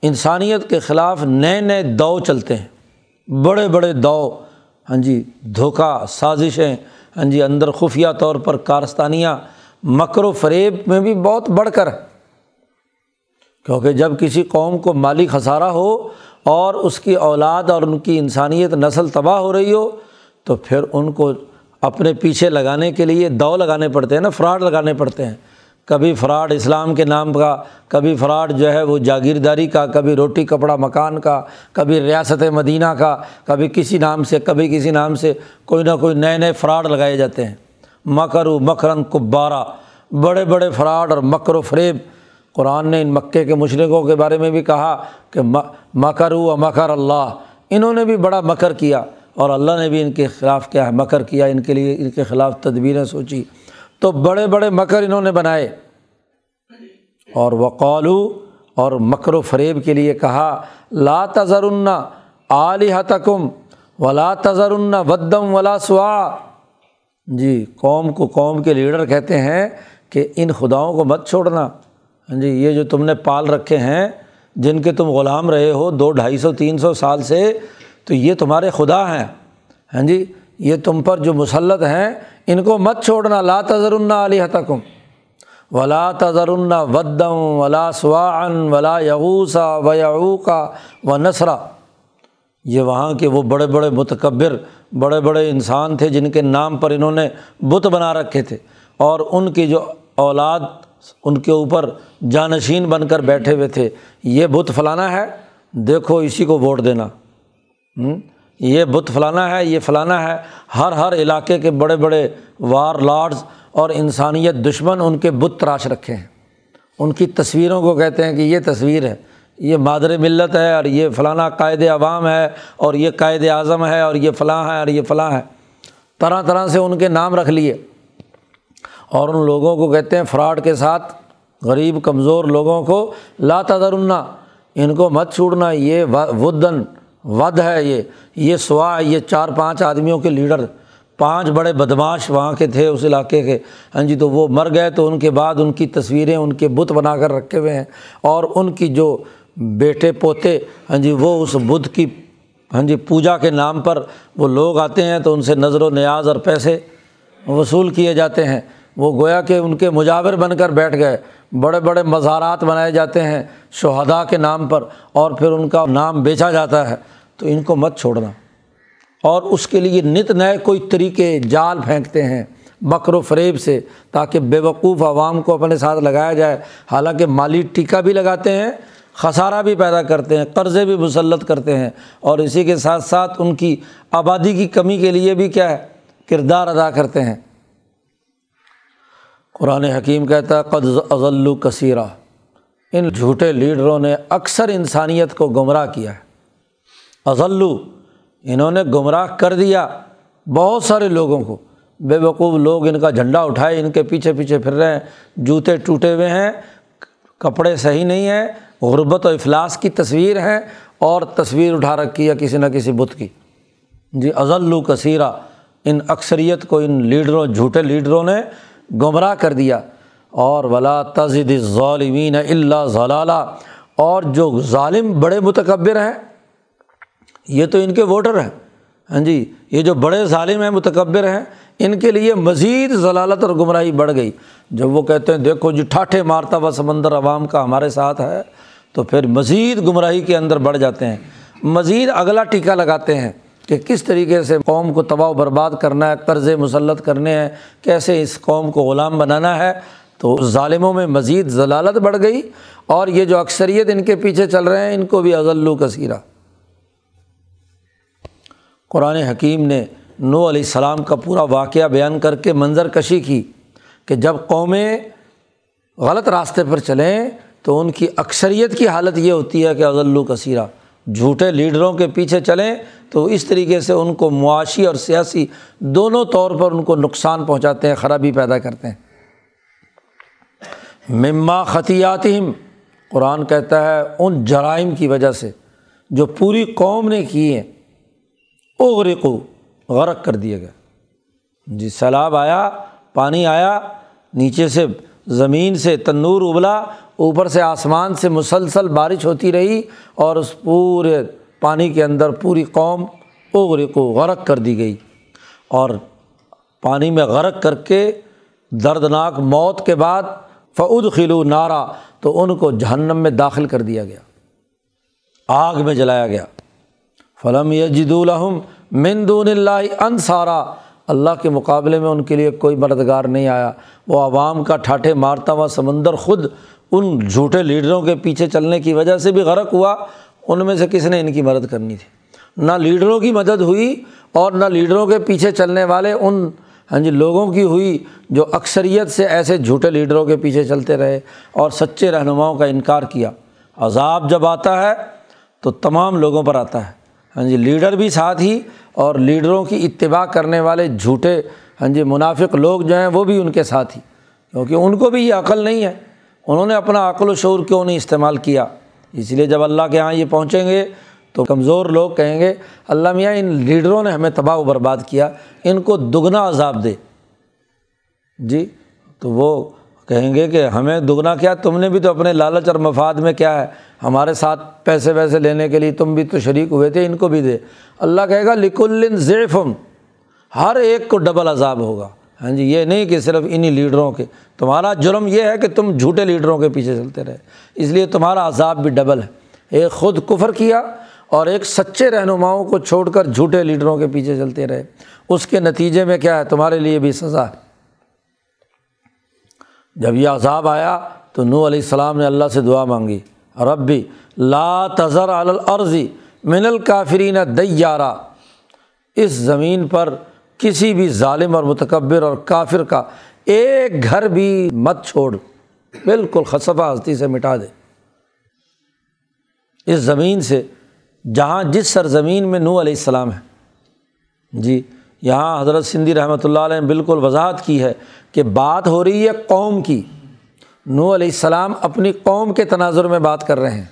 انسانیت کے خلاف نئے نئے دو چلتے ہیں۔ بڑے بڑے دو ہاں جی دھوکہ سازشیں ہاں جی اندر خفیہ طور پر کارستانیاں، مکر و فریب میں بھی بہت بڑھ کر۔ کیونکہ جب کسی قوم کو مالی خسارہ ہو اور اس کی اولاد اور ان کی انسانیت نسل تباہ ہو رہی ہو، تو پھر ان کو اپنے پیچھے لگانے کے لیے دو لگانے پڑتے ہیں نا، فراڈ لگانے پڑتے ہیں۔ کبھی فراڈ اسلام کے نام کا، کبھی فراڈ جو ہے وہ جاگیرداری کا، کبھی روٹی، کپڑا، مکان کا، کبھی ریاست مدینہ کا، کبھی کسی نام سے، کبھی کسی نام سے کوئی نہ کوئی نئے نئے فراڈ لگائے جاتے ہیں۔ مکر و مکرن کبارہ بڑے بڑے فراڈ اور مکر و فریب۔ قرآن نے ان مکے کے مشرقوں کے بارے میں بھی کہا کہ مکر و مکر اللہ۔ انہوں نے بھی بڑا مکر کیا۔ اور اللہ نے بھی ان کے خلاف کیا ہے، مکر کیا، ان کے لیے ان کے خلاف تدبیریں سوچی۔ تو بڑے بڑے مکر انہوں نے بنائے۔ اور وقالو، اور مکر و فریب کے لیے کہا، لا تذرنا علیہ تکم ولا تذر ودم ولا سوا۔ جی قوم کو قوم کے لیڈر کہتے ہیں کہ ان خداؤں کو مت چھوڑنا۔ ہاں جی یہ جو تم نے پال رکھے ہیں، جن کے تم غلام رہے ہو دو، ڈھائی سو، تین سو سال سے تو یہ تمہارے خدا ہیں۔ ہاں جی یہ تم پر جو مسلط ہیں، ان کو مت چھوڑنا۔ لا تذر علی تکم ولا تذر ودم ولا سواً ولا یغوسا و یعوقا و نسرا یہ وہاں کے وہ بڑے بڑے متکبر، بڑے بڑے انسان تھے جن کے نام پر انہوں نے بت بنا رکھے تھے۔ اور ان کی جو اولاد ان کے اوپر جانشین بن کر بیٹھے ہوئے تھے۔ یہ بت فلانا ہے، دیکھو اسی کو ووٹ دینا۔ یہ بت فلانا ہے، یہ فلانا ہے، ہر ہر علاقے کے بڑے بڑے وار لارڈز اور انسانیت دشمن ان کے بت تراش رکھے ہیں۔ ان کی تصویروں کو کہتے ہیں کہ یہ تصویر ہے، یہ مادر ملت ہے اور یہ فلانا قائد عوام ہے اور یہ قائد اعظم ہے اور یہ فلاں ہے اور یہ فلاں ہے۔ طرح طرح سے ان کے نام رکھ لیے۔ اور ان لوگوں کو کہتے ہیں فراڈ کے ساتھ، غریب کمزور لوگوں کو لا تدرنا ان کو مت چھوڑنا، یہ ودن ود ہے یہ۔ یہ سوا یہ چار پانچ آدمیوں کے لیڈر، پانچ بڑے بدماش وہاں کے تھے اس علاقے کے۔ ہاں جی تو وہ مر گئے تو ان کے بعد ان کی تصویریں ان کے بت بنا کر رکھے ہوئے ہیں۔ اور ان کی جو بیٹے پوتے ہاں جی وہ اس بدھ کی ہاں جی پوجا کے نام پر وہ لوگ آتے ہیں تو ان سے نظر و نیاز اور پیسے وصول کیے جاتے ہیں۔ وہ گویا کہ ان کے مجاور بن کر بیٹھ گئے۔ بڑے بڑے مزارات بنائے جاتے ہیں شہدا کے نام پر اور پھر ان کا نام بیچا جاتا ہے۔ تو ان کو مت چھوڑنا۔ اور اس کے لیے نت نئے کوئی طریقے جال پھینکتے ہیں بکر و فریب سے تاکہ بے وقوف عوام کو اپنے ساتھ لگایا جائے۔ حالانکہ مالی ٹیکہ بھی لگاتے ہیں، خسارہ بھی پیدا کرتے ہیں، قرضے بھی مسلط کرتے ہیں۔ اور اسی کے ساتھ ساتھ ان کی آبادی کی کمی کے لیے بھی کیا ہے، کردار ادا کرتے ہیں۔ قرآن حکیم کہتا ہے، قد اضلو کثیرہ ان جھوٹے لیڈروں نے اکثر انسانیت کو گمراہ کیا ہے۔ اضلو، انہوں نے گمراہ کر دیا بہت سارے لوگوں کو۔ بے وقوف لوگ ان کا جھنڈا اٹھائے، ان کے پیچھے پیچھے پھر رہے ہیں۔ جوتے ٹوٹے ہوئے ہیں، کپڑے صحیح نہیں ہیں، غربت و افلاس کی تصویر ہے اور تصویر اٹھا رکھی ہے کسی نہ کسی بت کی۔ جی اضلو کثیرہ، ان اکثریت کو، ان لیڈروں، جھوٹے لیڈروں نے گمراہ کر دیا۔ اور ولا تزد ظالمین اللہ ضلالہ اور جو ظالم بڑے متکبر ہیں یہ تو ان کے ووٹر ہیں۔ ہاں جی یہ جو بڑے ظالم ہیں، متکبر ہیں، ان کے لیے مزید ضلالت اور گمراہی بڑھ گئی۔ جب وہ کہتے ہیں، دیکھو جی ٹھاٹھے مارتا ہوا سمندر عوام کا ہمارے ساتھ ہے، تو پھر مزید گمراہی کے اندر بڑھ جاتے ہیں۔ مزید اگلا ٹیکہ لگاتے ہیں کہ کس طریقے سے قوم کو تباہ و برباد کرنا ہے، قرضے مسلط کرنے ہیں، کیسے اس قوم کو غلام بنانا ہے۔ تو ظالموں میں مزید ضلالت بڑھ گئی اور یہ جو اکثریت ان کے پیچھے چل رہے ہیں، ان کو بھی اضلو کثیرہ۔ قرآن حکیم نے نو علیہ السلام کا پورا واقعہ بیان کر کے منظر کشی کی کہ جب قومیں غلط راستے پر چلیں تو ان کی اکثریت کی حالت یہ ہوتی ہے کہ اضلو کثیرہ جھوٹے لیڈروں کے پیچھے چلیں تو اس طریقے سے ان کو معاشی اور سیاسی دونوں طور پر ان کو نقصان پہنچاتے ہیں، خرابی پیدا کرتے ہیں۔ مما خطیاتم قرآن کہتا ہے، ان جرائم کی وجہ سے جو پوری قوم نے کی ہیں۔ اغرقو، غرق کر دیا گیا۔ جی سیلاب آیا، پانی آیا، نیچے سے زمین سے تندور ابلا، اوپر سے آسمان سے مسلسل بارش ہوتی رہی اور اس پورے پانی کے اندر پوری قوم اغرق و غرق کر دی گئی۔ اور پانی میں غرق کر کے دردناک موت کے بعد فعود خلو نارا، تو ان کو جہنم میں داخل کر دیا گیا۔ آگ میں جلایا گیا۔ فلم یجد الحم مندون اللہ انصارا۔ اللہ کے مقابلے میں ان کے لیے کوئی مددگار نہیں آیا۔ وہ عوام کا ٹھاٹھے مارتا ہوا سمندر خود ان جھوٹے لیڈروں کے پیچھے چلنے کی وجہ سے بھی غرق ہوا۔ ان میں سے کس نے ان کی مدد کرنی تھی؟ نہ لیڈروں کی مدد ہوئی اور نہ لیڈروں کے پیچھے چلنے والے ان ہاں جی لوگوں کی ہوئی جو اکثریت سے ایسے جھوٹے لیڈروں کے پیچھے چلتے رہے اور سچے رہنماؤں کا انکار کیا۔ عذاب جب آتا ہے تو تمام لوگوں پر آتا ہے۔ ہاں جی لیڈر بھی ساتھ ہی اور لیڈروں کی اتباع کرنے والے جھوٹے ہاں جی منافق لوگ جو ہیں وہ بھی ان کے ساتھ ہی، کیونکہ ان کو بھی یہ عقل نہیں ہے۔ انہوں نے اپنا عقل و شعور کیوں نہیں استعمال کیا؟ اس لیے جب اللہ کے یہاں یہ پہنچیں گے تو کمزور لوگ کہیں گے، اللہ میاں، ان لیڈروں نے ہمیں تباہ و برباد کیا، ان کو دگنا عذاب دے۔ جی تو وہ کہیں گے کہ ہمیں دگنا کیا؟ تم نے بھی تو اپنے لالچ اور مفاد میں کیا ہے؟ ہمارے ساتھ پیسے ویسے لینے کے لیے تم بھی تو شریک ہوئے تھے، ان کو بھی دے۔ اللہ کہے گا، لکل ضیفم ہر ایک کو ڈبل عذاب ہوگا۔ ہاں جی یہ نہیں کہ صرف انہیں لیڈروں کے۔ تمہارا جرم یہ ہے کہ تم جھوٹے لیڈروں کے پیچھے چلتے رہے۔ اس لیے تمہارا عذاب بھی ڈبل ہے۔ ایک خود کفر کیا اور ایک سچے رہنماؤں کو چھوڑ کر جھوٹے لیڈروں کے پیچھے چلتے رہے۔ اس کے نتیجے میں کیا ہے؟ تمہارے لیے بھی سزا ہے۔ جب یہ عذاب آیا تو نو علیہ السلام نے اللہ سے دعا مانگی۔ رب بھی لا تذر العرضی من الکافرین دیارہ اس زمین پر کسی بھی ظالم اور متکبر اور کافر کا ایک گھر بھی مت چھوڑ۔ بالکل خصفہ ہستی سے مٹا دے۔ اس زمین سے، جہاں جس سرزمین میں نو علیہ السلام ہے۔ جی یہاں حضرت سندھی رحمۃ اللہ علیہ نے بالکل وضاحت کی ہے کہ بات ہو رہی ہے قوم کی۔ نو علیہ السلام اپنی قوم کے تناظر میں بات کر رہے ہیں۔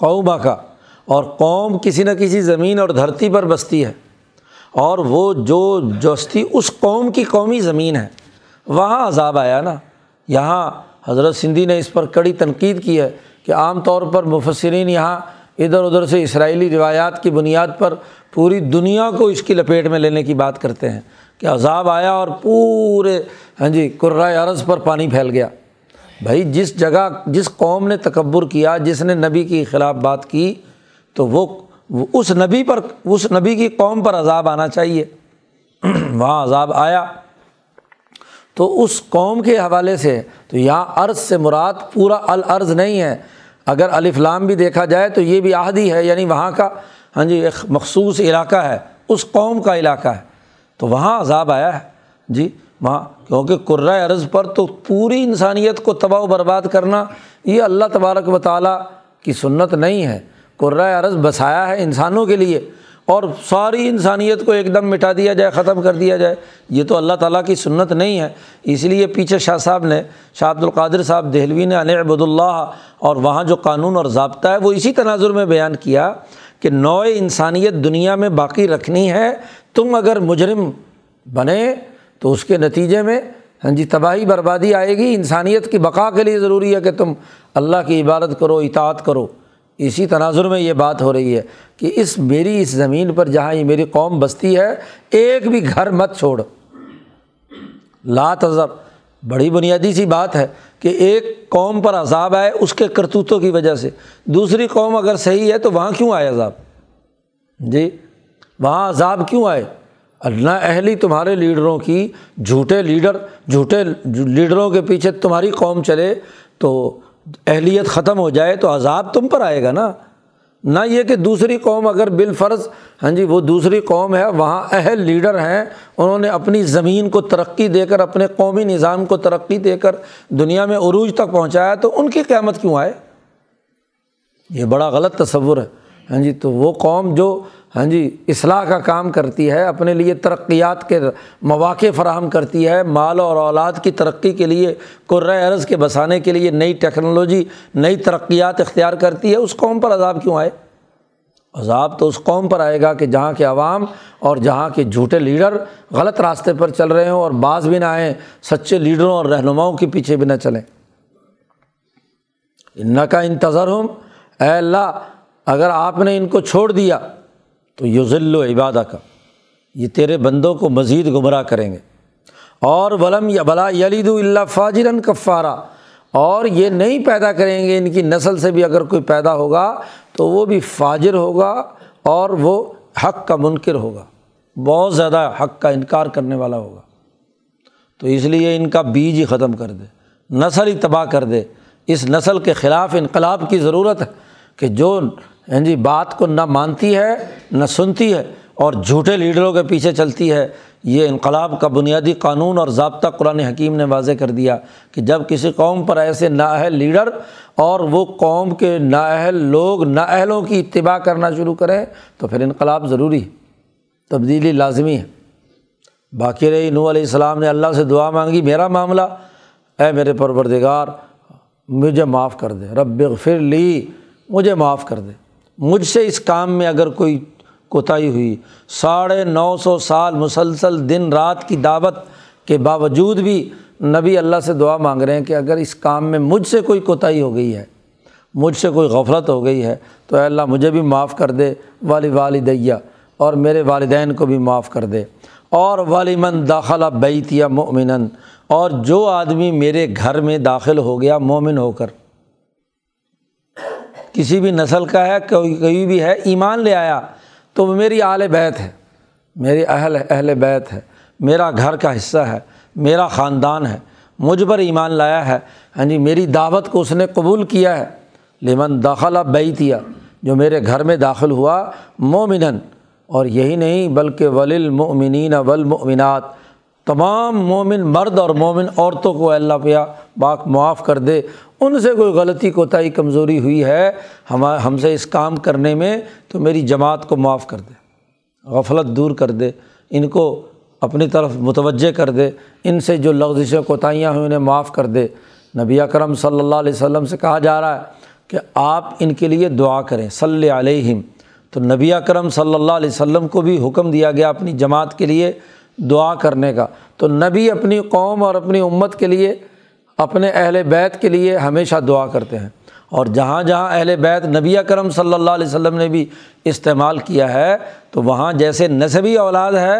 قوما کا اور قوم کسی نہ کسی زمین اور دھرتی پر بستی ہے۔ اور وہ جو جوستی اس قوم کی قومی زمین ہے۔ وہاں عذاب آیا نا۔ یہاں حضرت سندھی نے اس پر کڑی تنقید کی ہے کہ عام طور پر مفسرین یہاں ادھر ادھر سے اسرائیلی روایات کی بنیاد پر پوری دنیا کو اس کی لپیٹ میں لینے کی بات کرتے ہیں۔ کہ عذاب آیا اور پورے ہاں جی قرائے عرض پر پانی پھیل گیا۔ بھائی جس جگہ جس قوم نے تکبر کیا، جس نے نبی کی خلاف بات کی، تو وہ اس نبی پر، اس نبی کی قوم پر عذاب آنا چاہیے۔ وہاں عذاب آیا۔ تو اس قوم کے حوالے سے تو یہاں عرض سے مراد پورا العرض نہیں ہے۔ اگر الفلام بھی دیکھا جائے تو یہ بھی عہدی ہے یعنی وہاں کا ہاں جی ایک مخصوص علاقہ ہے۔ اس قوم کا علاقہ ہے۔ تو وہاں عذاب آیا ہے۔ جی وہاں کیونکہ قرۂۂ عرض پر تو پوری انسانیت کو تباہ و برباد کرنا یہ اللہ تبارک و تعالیٰ کی سنت نہیں ہے۔ قرۂۂ عرض بسایا ہے انسانوں کے لیے اور ساری انسانیت کو ایک دم مٹا دیا جائے، ختم کر دیا جائے۔ یہ تو اللہ تعالیٰ کی سنت نہیں ہے۔ اس لیے پیچھے شاہ صاحب نے، شاہ عبد القادر صاحب دہلوی نے عبد اللہ اور وہاں جو قانون اور ضابطہ ہے، وہ اسی تناظر میں بیان کیا کہ نوع انسانیت دنیا میں باقی رکھنی ہے۔ تم اگر مجرم بنے تو اس کے نتیجے میں ہاں جی تباہی بربادی آئے گی، انسانیت کی بقا کے لیے ضروری ہے کہ تم اللہ کی عبادت کرو، اطاعت کرو۔ اسی تناظر میں یہ بات ہو رہی ہے کہ اس میری، اس زمین پر جہاں یہ میری قوم بستی ہے، ایک بھی گھر مت چھوڑ۔ لا تذر۔ بڑی بنیادی سی بات ہے کہ ایک قوم پر عذاب آئے اس کے کرتوتوں کی وجہ سے۔ دوسری قوم اگر صحیح ہے تو وہاں کیوں آئے عذاب؟ جی وہاں عذاب کیوں آئے؟ اللہ اہلی تمہارے لیڈروں کی، جھوٹے لیڈر، جھوٹے لیڈروں کے پیچھے تمہاری قوم چلے تو اہلیت ختم ہو جائے تو عذاب تم پر آئے گا نا۔ نہ یہ کہ دوسری قوم اگر بالفرض ہاں جی وہ دوسری قوم ہے، وہاں اہل لیڈر ہیں، انہوں نے اپنی زمین کو ترقی دے کر، اپنے قومی نظام کو ترقی دے کر دنیا میں عروج تک پہنچایا تو ان کی قیامت کیوں آئے؟ یہ بڑا غلط تصور ہے۔ ہاں جی تو وہ قوم جو ہاں جی اصلاح کا کام کرتی ہے، اپنے لیے ترقیات کے مواقع فراہم کرتی ہے، مال اور اولاد کی ترقی کے لیے قرۂۂ عرض کے بسانے کے لیے نئی ٹیکنالوجی، نئی ترقیات اختیار کرتی ہے، اس قوم پر عذاب کیوں آئے؟ عذاب تو اس قوم پر آئے گا کہ جہاں کے عوام اور جہاں کے جھوٹے لیڈر غلط راستے پر چل رہے ہوں اور بعض بھی نہ آئیں، سچے لیڈروں اور رہنماؤں کے پیچھے بھی نہ چلیں۔ ان کا انتظر ہوں اے اللہ، اگر آپ نے ان کو چھوڑ دیا تو یوزل و عبادہ کا یہ تیرے بندوں کو مزید گمراہ کریں گے۔ اور ولم یا بلا یلید اللہ فاجرن کفارہ اور یہ نہیں پیدا کریں گے ان کی نسل سے بھی اگر کوئی پیدا ہوگا تو وہ بھی فاجر ہوگا اور وہ حق کا منکر ہوگا۔ بہت زیادہ حق کا انکار کرنے والا ہوگا۔ تو اس لیے ان کا بیج ہی ختم کر دے، نسل ہی تباہ کر دے۔ اس نسل کے خلاف انقلاب کی ضرورت ہے کہ جو ہاں جی بات کو نہ مانتی ہے، نہ سنتی ہے اور جھوٹے لیڈروں کے پیچھے چلتی ہے۔ یہ انقلاب کا بنیادی قانون اور ضابطہ قرآن حکیم نے واضح کر دیا کہ جب کسی قوم پر ایسے نااہل لیڈر اور وہ قوم کے نااہل لوگ نااہلوں کی اتباع کرنا شروع کریں تو پھر انقلاب ضروری ہے، تبدیلی لازمی ہے۔ باقی رہی نو علیہ السلام نے اللہ سے دعا مانگی، میرا معاملہ، اے میرے پروردگار، مجھے معاف کر دے، رب فر لی، مجھے معاف کر دے۔ مجھ سے اس کام میں اگر کوئی کوتاہی ہوئی، ساڑھے نو سو سال مسلسل دن رات کی دعوت کے باوجود بھی نبی اللہ سے دعا مانگ رہے ہیں کہ اگر اس کام میں مجھ سے کوئی کوتاہی ہو گئی ہے، مجھ سے کوئی غفلت ہو گئی ہے، تو اے اللہ مجھے بھی معاف کر دے والی والدیہ اور میرے والدین کو بھی معاف کر دے۔ اور والیمن داخلہ بیتیا مومن اور جو آدمی میرے گھر میں داخل ہو گیا مومن ہو کر۔ کسی بھی نسل کا ہے، کوئی کوئی بھی ہے، ایمان لے آیا تو وہ میری اعل بیت ہے۔ میری اہل اہل بیت ہے۔ میرا گھر کا حصہ ہے۔ میرا خاندان ہے۔ مجھ پر ایمان لایا ہے۔ ہاں جی میری دعوت کو اس نے قبول کیا ہے۔ لمن داخلہ بیتیا، جو میرے گھر میں داخل ہوا مومن اور یہی نہیں، بلکہ ولی المؤمنین تمام مومن مرد اور مومن عورتوں کو اللہ پیا باک معاف کر دے۔ ان سے کوئی غلطی کوتاہی کمزوری ہوئی ہے، ہم ہم سے اس کام کرنے میں تو میری جماعت کو معاف کر دے، غفلت دور کر دے، ان کو اپنی طرف متوجہ کر دے، ان سے جو لغزشیں کوتاہیاں ہوئیں انہیں معاف کر دے۔ نبی اکرم صلی اللہ علیہ وسلم سے کہا جا رہا ہے کہ آپ ان کے لیے دعا کریں، صلی علیہم۔ تو نبی اکرم صلی اللہ علیہ وسلم کو بھی حکم دیا گیا اپنی جماعت کے لیے دعا کرنے کا۔ تو نبی اپنی قوم اور اپنی امت کے لیے اپنے اہل بیت کے لیے ہمیشہ دعا کرتے ہیں۔ اور جہاں جہاں اہل بیت نبی کرم صلی اللہ علیہ وسلم نے بھی استعمال کیا ہے، تو وہاں جیسے نصبی اولاد ہے،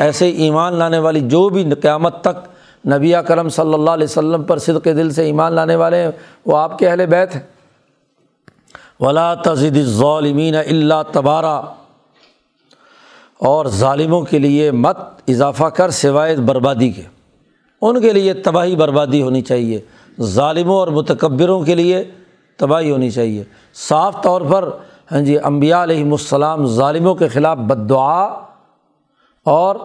ایسے ایمان لانے والی جو بھی قیامت تک نبی کرم صلی اللہ علیہ وسلم پر صدق دل سے ایمان لانے والے ہیں، وہ آپ کے اہل بیت ہیں۔ ولا تزد ظالمین اللہ تبارہ اور ظالموں کے لیے مت اضافہ کر سوائے بربادی کے۔ ان کے لیے تباہی بربادی ہونی چاہیے۔ ظالموں اور متکبروں کے لیے تباہی ہونی چاہیے۔ صاف طور پر ہاں جی امبیا علیہم السلام ظالموں کے خلاف بد دعا اور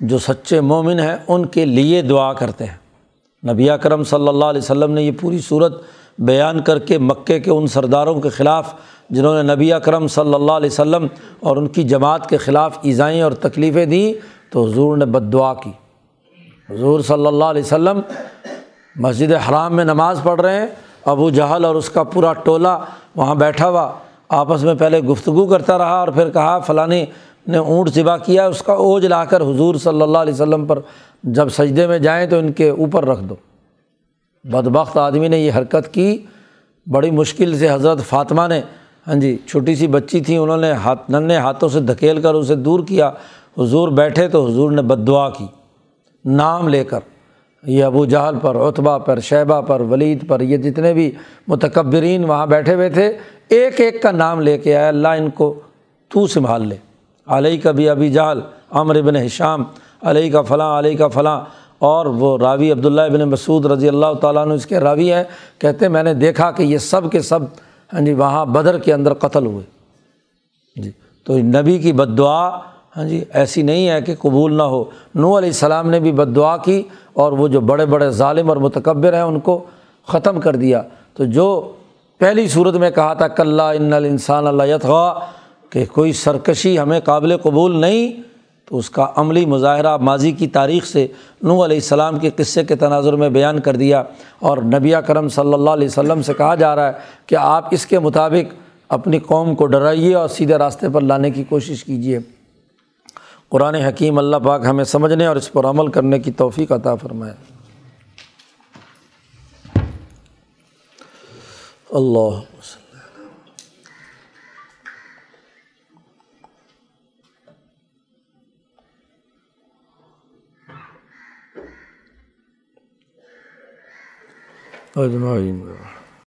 جو سچے مومن ہیں، ان کے لیے دعا کرتے ہیں۔ نبی کرم صلی اللہ علیہ وسلم نے یہ پوری صورت بیان کر کے مکے کے ان سرداروں کے خلاف، جنہوں نے نبی اکرم صلی اللہ علیہ وسلم اور ان کی جماعت کے خلاف ایزائیں اور تکلیفیں دیں، تو حضور نے بد دعا کی۔ حضور صلی اللہ علیہ وسلم مسجد حرام میں نماز پڑھ رہے ہیں، ابو جہل اور اس کا پورا ٹولہ وہاں بیٹھا ہوا، آپس میں پہلے گفتگو کرتا رہا اور پھر کہا فلانی نے اونٹ ذبح کیا، اس کا اوج لا کر حضور صلی اللہ علیہ وسلم پر جب سجدے میں جائیں تو ان کے اوپر رکھ دو۔ بدبخت آدمی نے یہ حرکت کی۔ بڑی مشکل سے حضرت فاطمہ نے ہاں جی چھوٹی سی بچی تھی، انہوں نے ہاتھ ننے ہاتھوں سے دھکیل کر اسے دور کیا۔ حضور بیٹھے تو حضور نے بد دعا کی۔ نام لے کر، یہ ابو جہل پر اتبا پر، شیبہ پر، ولید پر، یہ جتنے بھی متکبرین وہاں بیٹھے ہوئے تھے، ایک ایک کا نام لے کے آیا اللہ ان کو تو سنبھال لے۔ علیہ کا بھی ابی جہل، عمر بن حشام علیہ کا فلاں، علیہ کا فلاں، اور وہ راوی عبداللہ ابن مسعود رضی اللہ تعالیٰ عنہ اس کے راوی ہیں، کہتے میں نے دیکھا کہ یہ سب کے سب ہاں جی وہاں بدر کے اندر قتل ہوئے۔ جی تو نبی کی بد دعا ہاں جی ایسی نہیں ہے کہ قبول نہ ہو۔ نو علیہ السلام نے بھی بد دعا کی اور وہ جو بڑے بڑے ظالم اور متکبر ہیں، ان کو ختم کر دیا۔ تو جو پہلی صورت میں کہا تھا کلّہ ان الانسان اللہ یتغا کہ کوئی سرکشی ہمیں قابل قبول نہیں، تو اس کا عملی مظاہرہ ماضی کی تاریخ سے نو علیہ السلام کے قصے کے تناظر میں بیان کر دیا۔ اور نبی کرم صلی اللہ علیہ وسلم سے کہا جا رہا ہے کہ آپ اس کے مطابق اپنی قوم کو ڈرائیے اور سیدھے راستے پر لانے کی کوشش کیجیے قرآن حکیم اللہ پاک ہمیں سمجھنے اور اس پر عمل کرنے کی توفیق عطا فرمائے۔ اللہ اجمعین